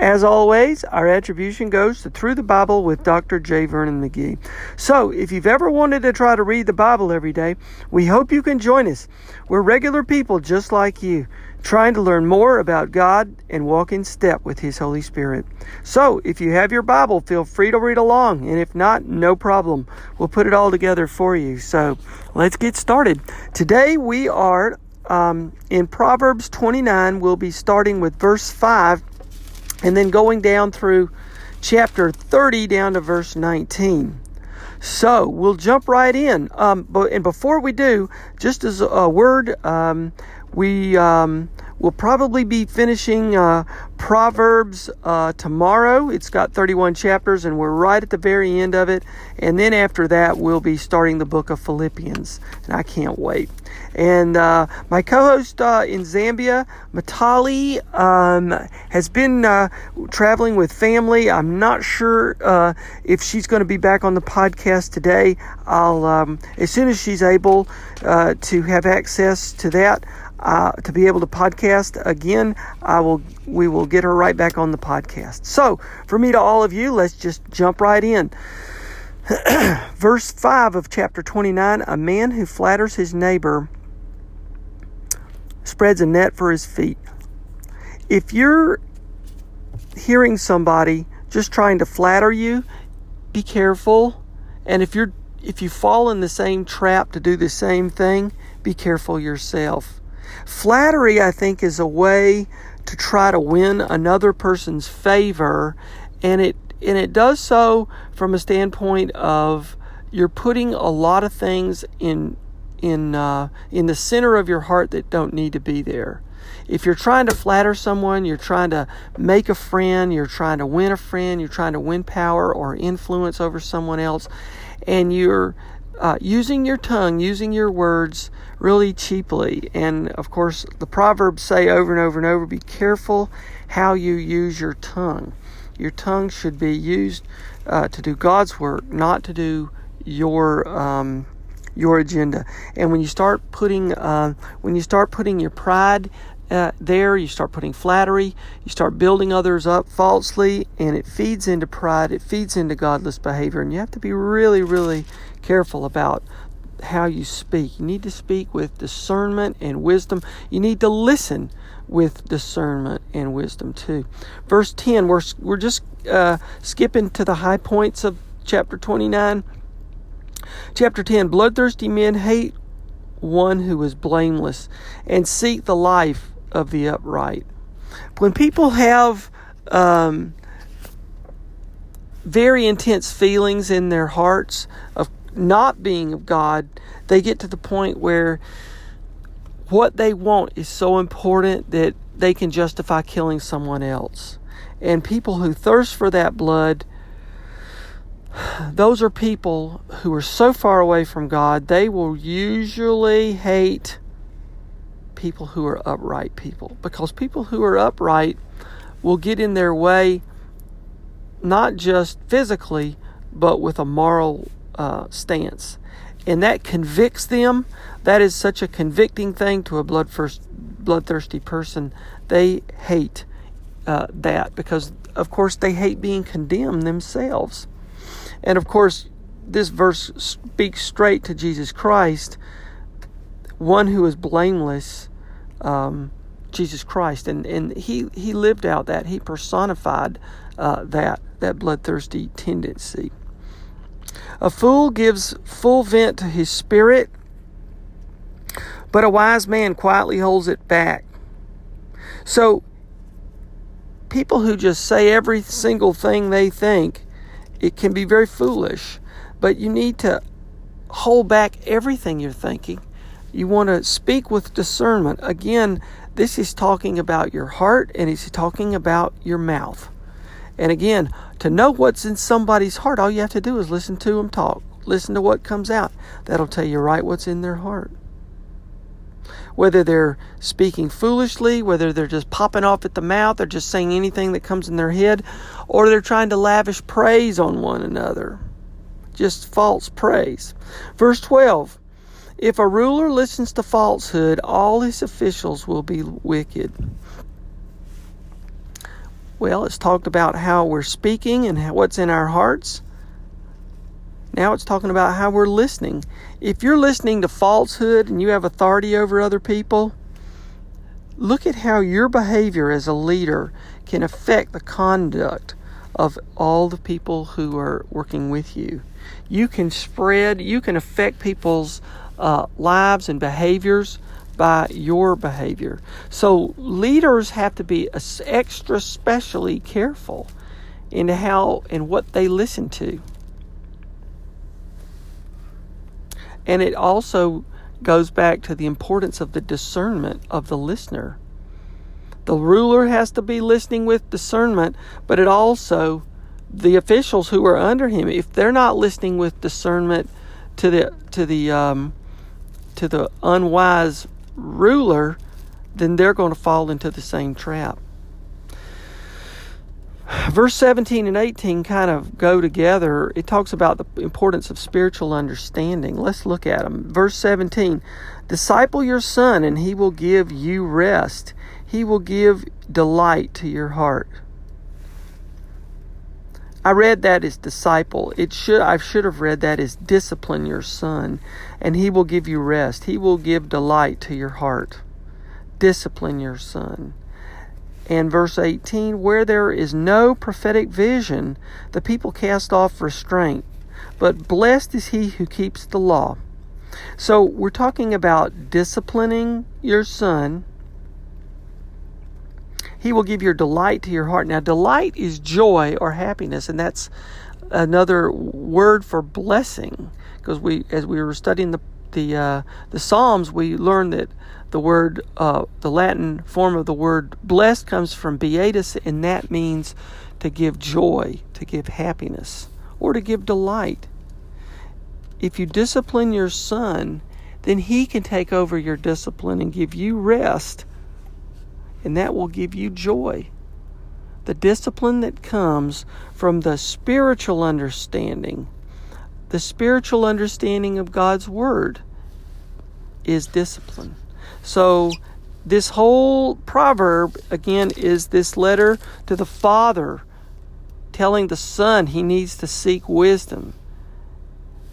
As always, our attribution goes to Through the Bible with Dr. J. Vernon McGee. So, if you've ever wanted to try to read the Bible every day, we hope you can join us. We're regular people just like you, trying to learn more about God and walk in step with His Holy Spirit. So, if you have your Bible, feel free to read along, and if not, no problem. We'll put it all together for you. So, let's get started. Today we are um, in Proverbs 29. We'll be starting with verse 5 and then going down through chapter 30 down to verse 19. So we'll jump right in. Um, but and before we do, just as a word, um, we um, will probably be finishing uh, Proverbs uh, tomorrow. It's got 31 chapters, and we're right at the very end of it. And then after that, we'll be starting the book of Philippians, and I can't wait. And uh, my co-host uh, in Zambia, Matali, um, has been uh, traveling with family. I'm not sure uh, if she's going to be back on the podcast today. I'll um, as soon as she's able uh, to have access to that. Uh, to be able to podcast again, I will. We will get her right back on the podcast. So, for me to all of you, let's just jump right in. Verse five of chapter twenty-nine: A man who flatters his neighbor spreads a net for his feet. If you're hearing somebody just trying to flatter you, be careful. And if you're if you fall in the same trap to do the same thing, be careful yourself. Flattery, I think, is a way to try to win another person's favor, and it and it does so from a standpoint of you're putting a lot of things in in uh, in the center of your heart that don't need to be there. If you're trying to flatter someone, you're trying to make a friend, you're trying to win a friend, you're trying to win power or influence over someone else, and you're uh, using your tongue, using your words really cheaply. And of course, the Proverbs say over and over and over be careful how you use your tongue. Your tongue should be used uh, to do God's work, not to do your. Um, your agenda. And when you start putting uh, when you start putting your pride uh, there, you start putting flattery, you start building others up falsely, and it feeds into pride. It feeds into godless behavior, and you have to be really, really careful about how you speak. You need to speak with discernment and wisdom. You need to listen with discernment and wisdom too. Verse 10, we're, we're just uh, skipping to the high points of chapter 29. Chapter 10 Bloodthirsty men hate one who is blameless and seek the life of the upright. When people have um, very intense feelings in their hearts of not being of God, they get to the point where what they want is so important that they can justify killing someone else. And people who thirst for that blood those are people who are so far away from God, they will usually hate people who are upright people. Because people who are upright will get in their way not just physically but with a moral uh, stance. And that convicts them. That is such a convicting thing to a bloodthirsty person. They hate uh, that because of course they hate being condemned themselves and of course, this verse speaks straight to Jesus Christ, one who is blameless, um, Jesus Christ. And, and he, he lived out that, he personified uh, that, that bloodthirsty tendency. A fool gives full vent to his spirit, but a wise man quietly holds it back. So, people who just say every single thing they think, it can be very foolish. But you need to hold back everything you're thinking. You want to speak with discernment. Again, this is talking about your heart and it's talking about your mouth. And again, to know what's in somebody's heart, all you have to do is listen to them talk. Listen to what comes out. That'll tell you right what's in their heart. Whether they're speaking foolishly, whether they're just popping off at the mouth, or just saying anything that comes in their head, or they're trying to lavish praise on one another. Just false praise. Verse 12 If a ruler listens to falsehood, all his officials will be wicked. Well, it's talked about how we're speaking and what's in our hearts. Now it's talking about how we're listening. If you're listening to falsehood and you have authority over other people, look at how your behavior as a leader can affect the conduct of all the people who are working with you. You can spread, you can affect people's uh, lives and behaviors by your behavior. So leaders have to be extra specially careful in how and what they listen to. And it also goes back to the importance of the discernment of the listener. The ruler has to be listening with discernment, but it also the officials who are under him, if they're not listening with discernment to the to the um, to the unwise ruler, then they're going to fall into the same trap. Verse 17 and 18 kind of go together. It talks about the importance of spiritual understanding. Let's look at them. Verse 17 Disciple your son, and he will give you rest. He will give delight to your heart. I read that as disciple. It should I should have read that as discipline your son, and he will give you rest. He will give delight to your heart. Discipline your son. And verse 18, where there is no prophetic vision, the people cast off restraint. But blessed is he who keeps the law. So we're talking about disciplining your son. He will give your delight to your heart. Now, delight is joy or happiness, and that's another word for blessing. Because we, as we were studying the the uh, the Psalms, we learned that the word, uh, the Latin form of the word blessed comes from beatus, and that means to give joy, to give happiness, or to give delight. If you discipline your son, then he can take over your discipline and give you rest, and that will give you joy. The discipline that comes from the spiritual understanding, the spiritual understanding of God's Word, is discipline. So, this whole proverb, again, is this letter to the father telling the son he needs to seek wisdom.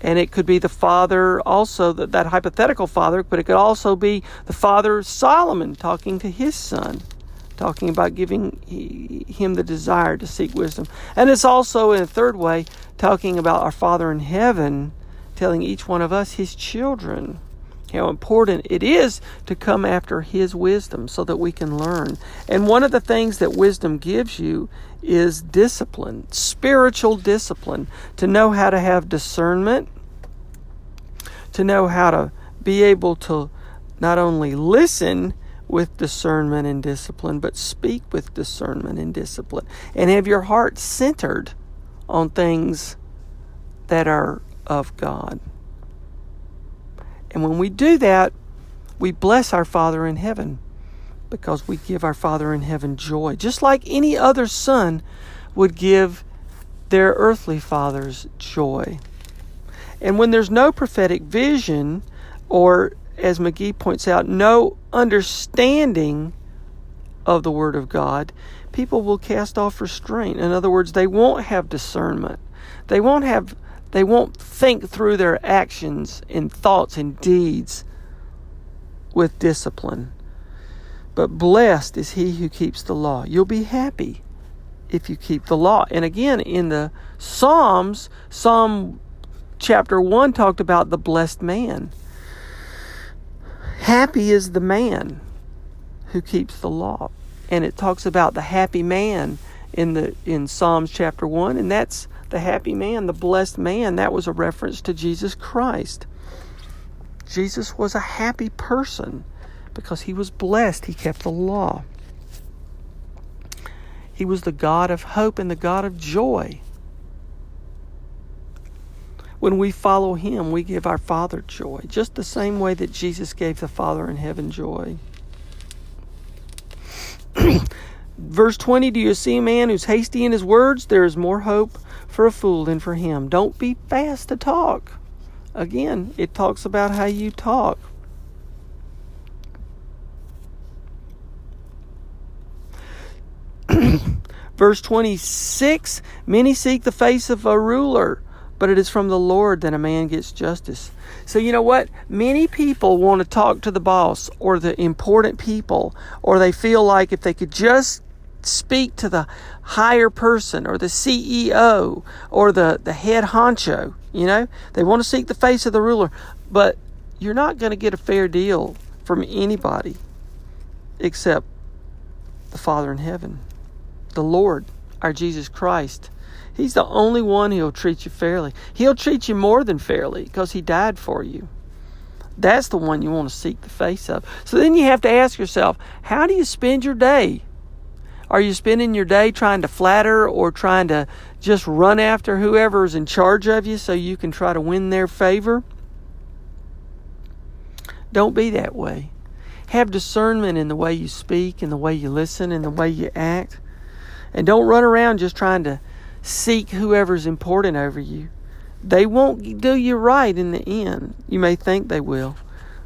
And it could be the father also, that, that hypothetical father, but it could also be the father Solomon talking to his son, talking about giving him the desire to seek wisdom. And it's also, in a third way, talking about our Father in heaven telling each one of us, his children, how important it is to come after His wisdom so that we can learn. And one of the things that wisdom gives you is discipline, spiritual discipline, to know how to have discernment, to know how to be able to not only listen with discernment and discipline, but speak with discernment and discipline, and have your heart centered on things that are of God. And when we do that, we bless our Father in heaven because we give our Father in heaven joy, just like any other son would give their earthly fathers joy. And when there's no prophetic vision, or as McGee points out, no understanding of the Word of God, people will cast off restraint. In other words, they won't have discernment. They won't have they won't think through their actions and thoughts and deeds with discipline. But blessed is he who keeps the law. You'll be happy if you keep the law. And again, in the Psalms, Psalm chapter 1 talked about the blessed man. Happy is the man who keeps the law. And it talks about the happy man in the in Psalms chapter 1 and that's the happy man, the blessed man. That was a reference to Jesus Christ. Jesus was a happy person because he was blessed. He kept the law. He was the God of hope and the God of joy. When we follow him, we give our Father joy, just the same way that Jesus gave the Father in heaven joy. Verse 20 Do you see a man who's hasty in his words? There is more hope for a fool than for him. Don't be fast to talk. Again, it talks about how you talk. Verse 26 Many seek the face of a ruler, but it is from the Lord that a man gets justice. So, you know what? Many people want to talk to the boss or the important people, or they feel like if they could just speak to the higher person or the CEO or the, the head honcho, you know, they want to seek the face of the ruler, but you're not going to get a fair deal from anybody except the Father in heaven the Lord, our Jesus Christ. He's the only one who'll treat you fairly. He'll treat you more than fairly because He died for you. That's the one you want to seek the face of. So then you have to ask yourself, how do you spend your day? Are you spending your day trying to flatter or trying to just run after whoever is in charge of you so you can try to win their favor? Don't be that way. Have discernment in the way you speak, in the way you listen, in the way you act. And don't run around just trying to seek whoever's important over you. They won't do you right in the end. You may think they will,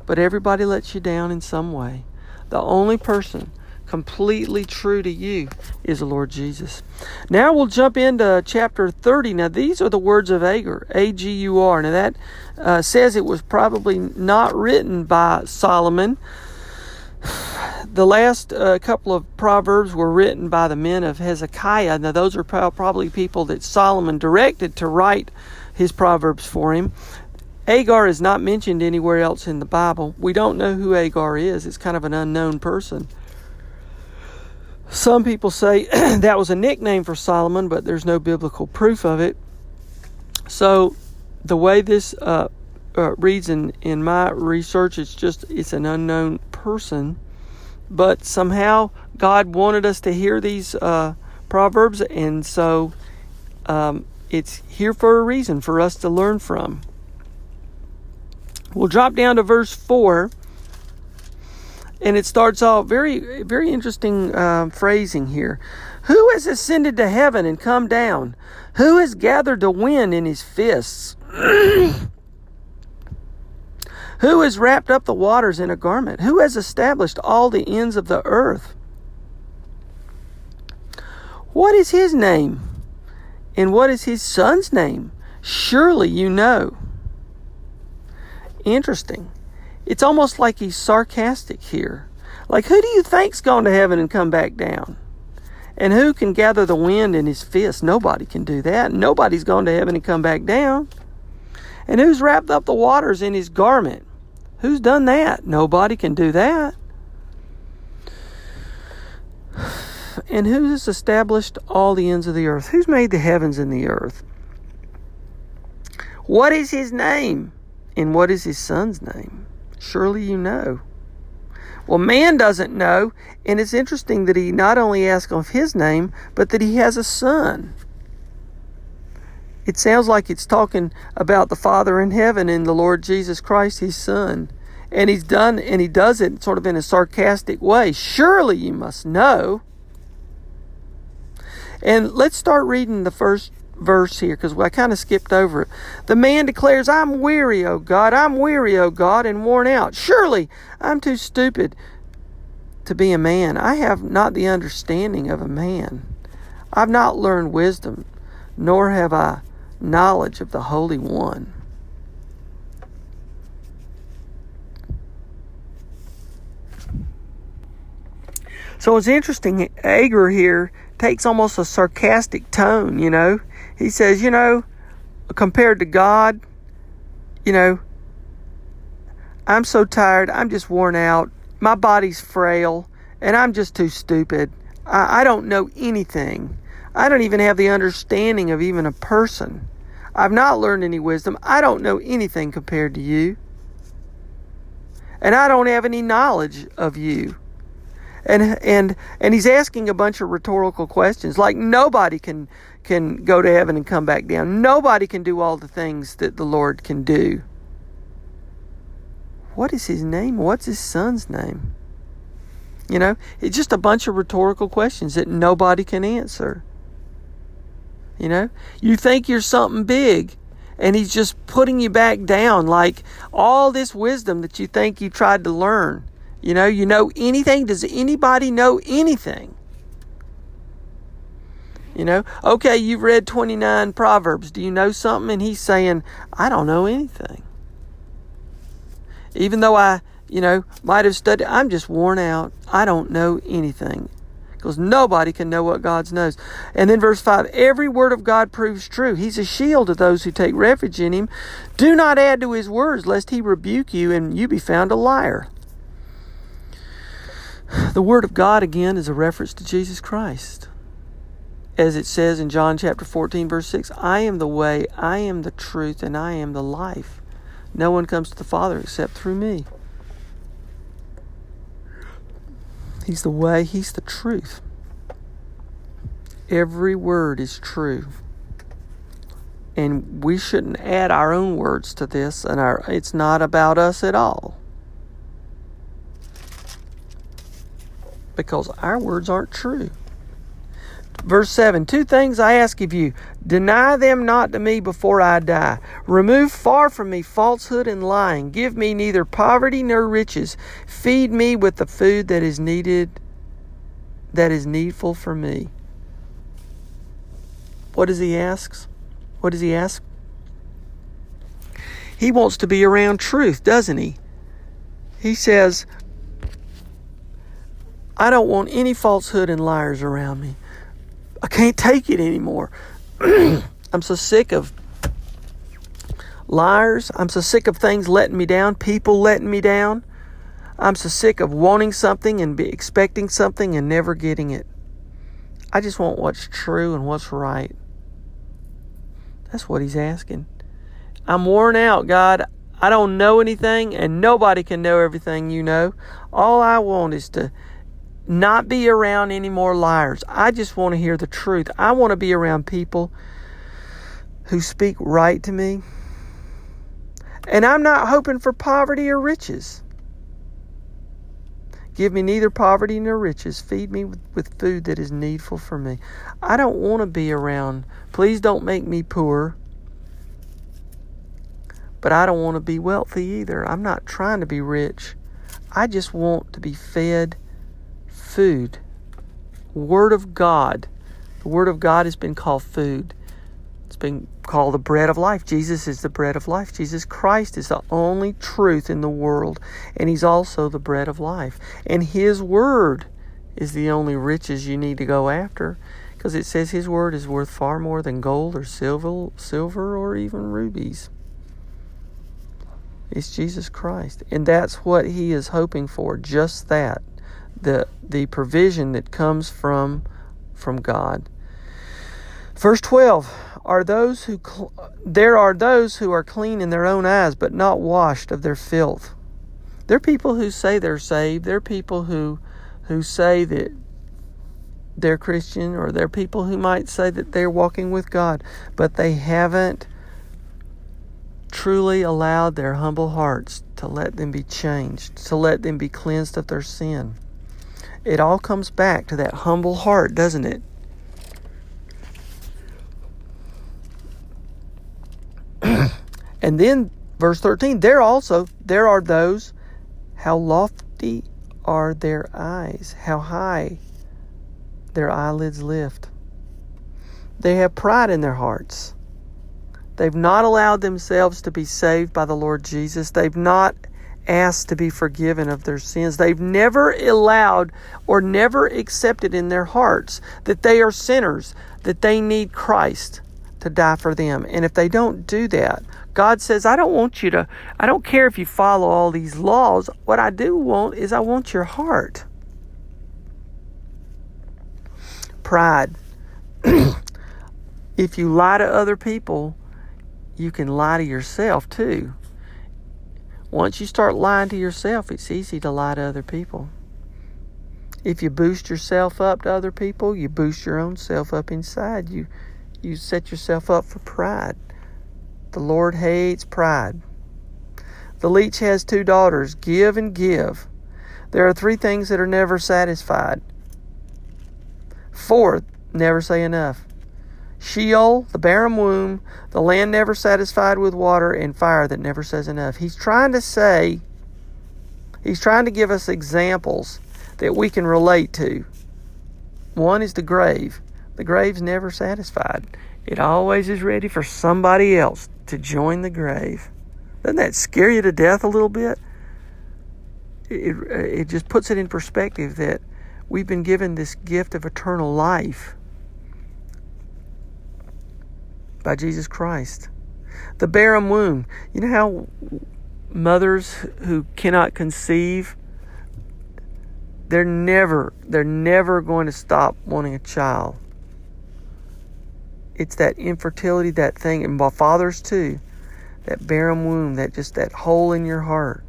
but everybody lets you down in some way. The only person completely true to you is the Lord Jesus. Now we'll jump into chapter 30. Now, these are the words of Agur, A G U R. Now, that uh, says it was probably not written by Solomon the last uh, couple of proverbs were written by the men of Hezekiah. Now, those are probably people that Solomon directed to write his proverbs for him. Agur is not mentioned anywhere else in the Bible. We don't know who Agur is, it's kind of an unknown person. Some people say that was a nickname for Solomon, but there's no biblical proof of it. So, the way this uh, uh, reads in, in my research, it's just it's an unknown person but somehow God wanted us to hear these uh, proverbs, and so um, it's here for a reason for us to learn from. We'll drop down to verse four, and it starts off very, very interesting uh, phrasing here. Who has ascended to heaven and come down? Who has gathered the wind in his fists? Who has wrapped up the waters in a garment? Who has established all the ends of the earth? What is his name? And what is his son's name? Surely you know. Interesting. It's almost like he's sarcastic here. Like, who do you think's gone to heaven and come back down? And who can gather the wind in his fist? Nobody can do that. Nobody's gone to heaven and come back down. And who's wrapped up the waters in his garment? Who's done that? Nobody can do that. And who has established all the ends of the earth? Who's made the heavens and the earth? What is his name? And what is his son's name? Surely you know. Well, man doesn't know, and it's interesting that he not only asks of his name, but that he has a son it sounds like it's talking about the Father in heaven and the Lord Jesus Christ, his Son. And he's done, and he does it sort of in a sarcastic way. Surely you must know. And let's start reading the first verse here because I kind of skipped over it. The man declares, I'm weary, O God. I'm weary, O God, and worn out. Surely I'm too stupid to be a man. I have not the understanding of a man. I've not learned wisdom, nor have I knowledge of the Holy One. So it's interesting. Agur here takes almost a sarcastic tone, you know. He says, you know, compared to God, you know, I'm so tired. I'm just worn out. My body's frail. and I'm just too stupid. I, I don't know anything. I don't even have the understanding of even a person. I've not learned any wisdom. I don't know anything compared to you. And I don't have any knowledge of you. And and and he's asking a bunch of rhetorical questions like nobody can can go to heaven and come back down. Nobody can do all the things that the Lord can do. What is his name? What's his son's name? You know, it's just a bunch of rhetorical questions that nobody can answer. You know, you think you're something big, and he's just putting you back down like all this wisdom that you think you tried to learn. You know, you know anything? Does anybody know anything? You know, okay, you've read 29 Proverbs. Do you know something? And he's saying, I don't know anything. Even though I, you know, might have studied, I'm just worn out. I don't know anything because nobody can know what God knows. And then verse 5 every word of God proves true. He's a shield to those who take refuge in him. Do not add to his words, lest he rebuke you and you be found a liar. The word of God, again, is a reference to Jesus Christ. As it says in John chapter 14, verse 6 I am the way, I am the truth, and I am the life. No one comes to the Father except through me. He's the way, He's the truth. Every word is true. And we shouldn't add our own words to this, and our, it's not about us at all. Because our words aren't true. Verse 7 Two things I ask of you deny them not to me before I die. Remove far from me falsehood and lying. Give me neither poverty nor riches. Feed me with the food that is needed, that is needful for me. What does he ask? What does he ask? He wants to be around truth, doesn't he? He says, I don't want any falsehood and liars around me. I can't take it anymore. I'm so sick of liars. I'm so sick of things letting me down, people letting me down. I'm so sick of wanting something and expecting something and never getting it. I just want what's true and what's right. That's what he's asking. I'm worn out, God. I don't know anything, and nobody can know everything you know. All I want is to not be around any more liars. I just want to hear the truth. I want to be around people who speak right to me. And I'm not hoping for poverty or riches. Give me neither poverty nor riches. Feed me with, food that is needful for me. I don't want to be around. Please don't make me poor. But I don't want to be wealthy either. I'm not trying to be rich. I just want to be fed food. Word of God. The Word of God has been called food. It's been called the bread of life. Jesus is the bread of life. Jesus Christ is the only truth in the world, and He's also the bread of life. And His Word is the only riches you need to go after because it says His Word is worth far more than gold or silver, silver or even rubies. It's Jesus Christ. And that's what He is hoping for, just that the the provision that comes from from God. Verse 12 are those who cl- there are those who are clean in their own eyes but not washed of their filth. There are people who say they're saved. There are people who who say that they're Christian or there are people who might say that they're walking with God, but they haven't truly allowed their humble hearts to let them be changed, to let them be cleansed of their sin. It all comes back to that humble heart, doesn't it? and then verse 13, there also there are those how lofty are their eyes, how high their eyelids lift. They have pride in their hearts. They've not allowed themselves to be saved by the Lord Jesus. They've not asked to be forgiven of their sins. They've never allowed or never accepted in their hearts that they are sinners, that they need Christ to die for them. And if they don't do that, God says, I don't want you to, I don't care if you follow all these laws. What I do want is I want your heart. Pride. if you lie to other people, you can lie to yourself too. Once you start lying to yourself, it's easy to lie to other people. If you boost yourself up to other people, you boost your own self up inside. You you set yourself up for pride. The Lord hates pride. The leech has two daughters, give and give. There are three things that are never satisfied. Fourth, never say enough. Sheol, the barren womb, the land never satisfied with water, and fire that never says enough. He's trying to say, he's trying to give us examples that we can relate to. One is the grave. The grave's never satisfied. It always is ready for somebody else to join the grave. Doesn't that scare you to death a little bit? It, it just puts it in perspective that we've been given this gift of eternal life by Jesus Christ. The barren womb. You know how mothers who cannot conceive they're never they're never going to stop wanting a child. It's that infertility, that thing, and by fathers too, that barren womb, that just that hole in your heart.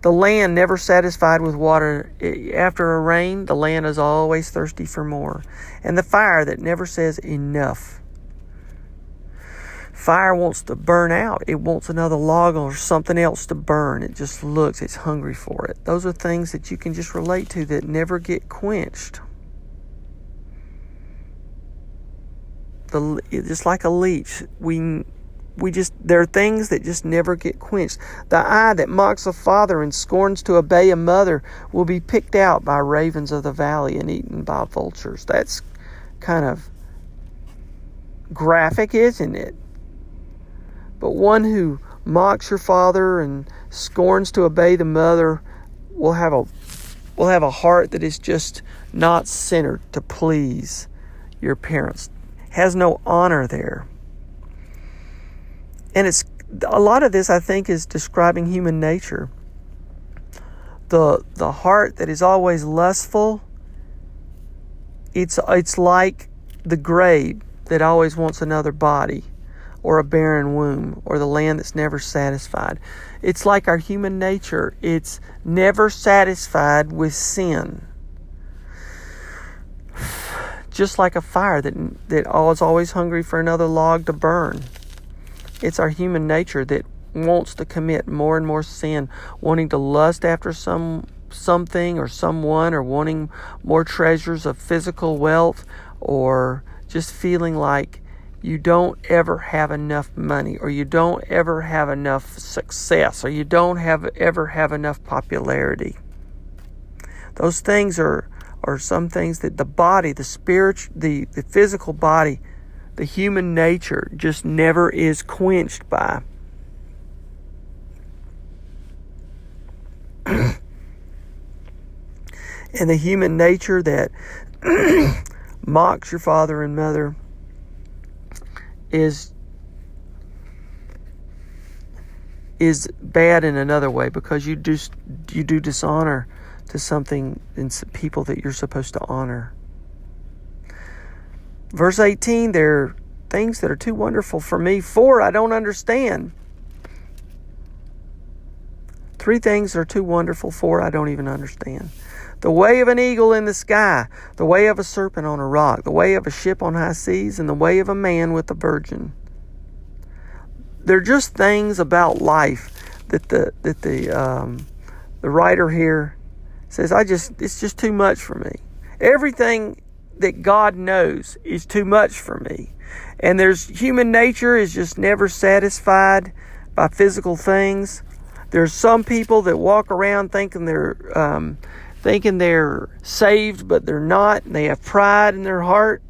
The land never satisfied with water. After a rain, the land is always thirsty for more. And the fire that never says enough. Fire wants to burn out. It wants another log or something else to burn. It just looks, it's hungry for it. Those are things that you can just relate to that never get quenched. The, just like a leech, we we just there are things that just never get quenched. The eye that mocks a father and scorns to obey a mother will be picked out by ravens of the valley and eaten by vultures. That's kind of graphic, isn't it? But one who mocks your father and scorns to obey the mother will have a will have a heart that is just not centered to please your parents. Has no honor there. And it's a lot of this I think is describing human nature. The the heart that is always lustful it's it's like the grave that always wants another body or a barren womb or the land that's never satisfied. It's like our human nature, it's never satisfied with sin. Just like a fire that, that is always hungry for another log to burn. It's our human nature that wants to commit more and more sin, wanting to lust after some something or someone or wanting more treasures of physical wealth or just feeling like you don't ever have enough money or you don't ever have enough success or you don't have ever have enough popularity. Those things are are some things that the body the spirit the, the physical body the human nature just never is quenched by. And the human nature that mocks your father and mother is is bad in another way because you do you do dishonor to something and people that you're supposed to honor. Verse 18 there are things that are too wonderful for me. Four I don't understand. Three things are too wonderful. Four I don't even understand. The way of an eagle in the sky, the way of a serpent on a rock, the way of a ship on high seas, and the way of a man with a virgin. They're just things about life that the that the um, the writer here says. I just it's just too much for me. Everything that God knows is too much for me. And there's human nature is just never satisfied by physical things. There's some people that walk around thinking they're um, thinking they're saved, but they're not. And they have pride in their heart.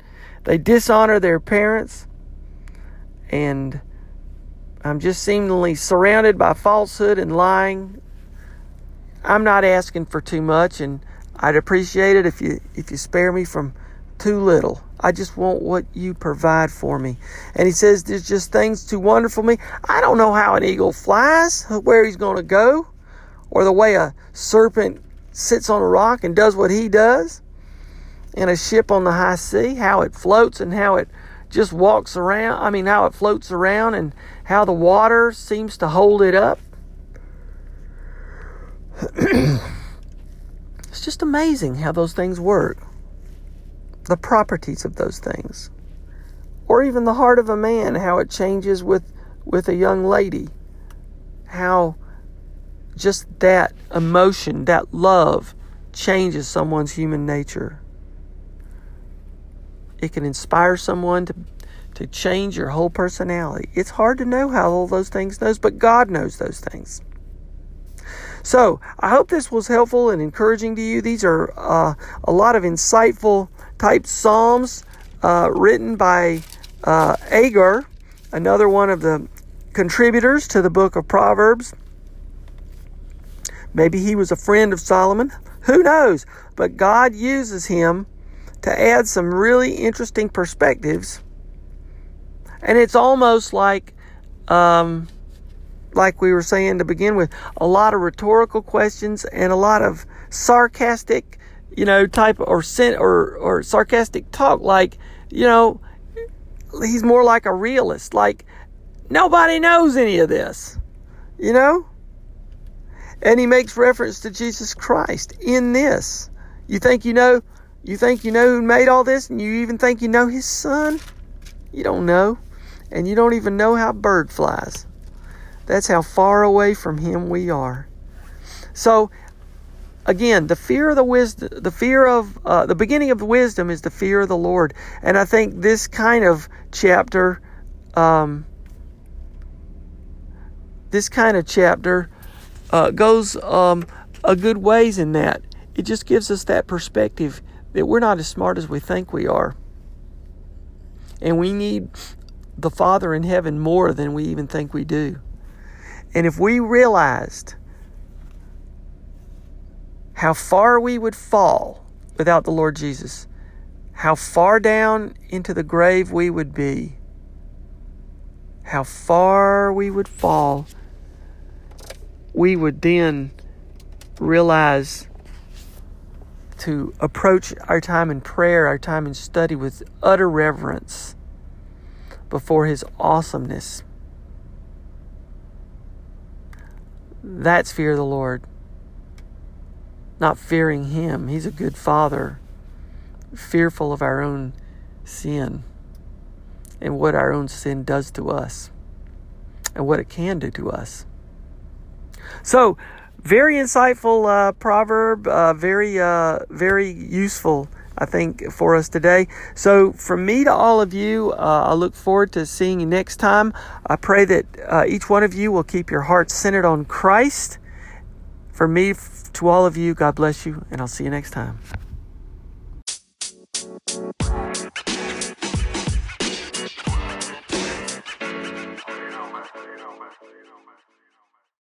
They dishonor their parents. And I'm just seemingly surrounded by falsehood and lying. I'm not asking for too much, and I'd appreciate it if you if you spare me from too little. I just want what you provide for me. And he says there's just things too wonderful me. I don't know how an eagle flies, where he's going to go, or the way a serpent sits on a rock and does what he does. in a ship on the high sea, how it floats and how it just walks around. I mean, how it floats around and how the water seems to hold it up. it's just amazing how those things work. The properties of those things. Or even the heart of a man, how it changes with, with a young lady. How just that emotion, that love, changes someone's human nature. It can inspire someone to to change your whole personality. It's hard to know how all those things knows, but God knows those things. So I hope this was helpful and encouraging to you. These are uh, a lot of insightful type psalms uh, written by uh, Agur, another one of the contributors to the book of Proverbs. Maybe he was a friend of Solomon. Who knows? But God uses him to add some really interesting perspectives. And it's almost like, um, like we were saying to begin with, a lot of rhetorical questions and a lot of sarcastic, you know, type or or or sarcastic talk. Like, you know, he's more like a realist. Like, nobody knows any of this, you know. And he makes reference to Jesus Christ in this. You think you know you think you know who made all this, and you even think you know his son? You don't know. And you don't even know how bird flies. That's how far away from him we are. So, again, the fear of the wisdom, the fear of uh, the beginning of the wisdom is the fear of the Lord, and I think this kind of chapter, um, this kind of chapter, uh, goes um, a good ways in that. It just gives us that perspective that we're not as smart as we think we are. And we need the Father in heaven more than we even think we do. And if we realized how far we would fall without the Lord Jesus, how far down into the grave we would be, how far we would fall, we would then realize to approach our time in prayer, our time in study with utter reverence before His awesomeness. That's fear of the Lord. Not fearing Him. He's a good Father, fearful of our own sin and what our own sin does to us and what it can do to us. So, very insightful uh, proverb, uh, very, uh, very useful, I think, for us today. So, from me to all of you, uh, I look forward to seeing you next time. I pray that uh, each one of you will keep your heart centered on Christ. For me, to all of you, God bless you, and I'll see you next time.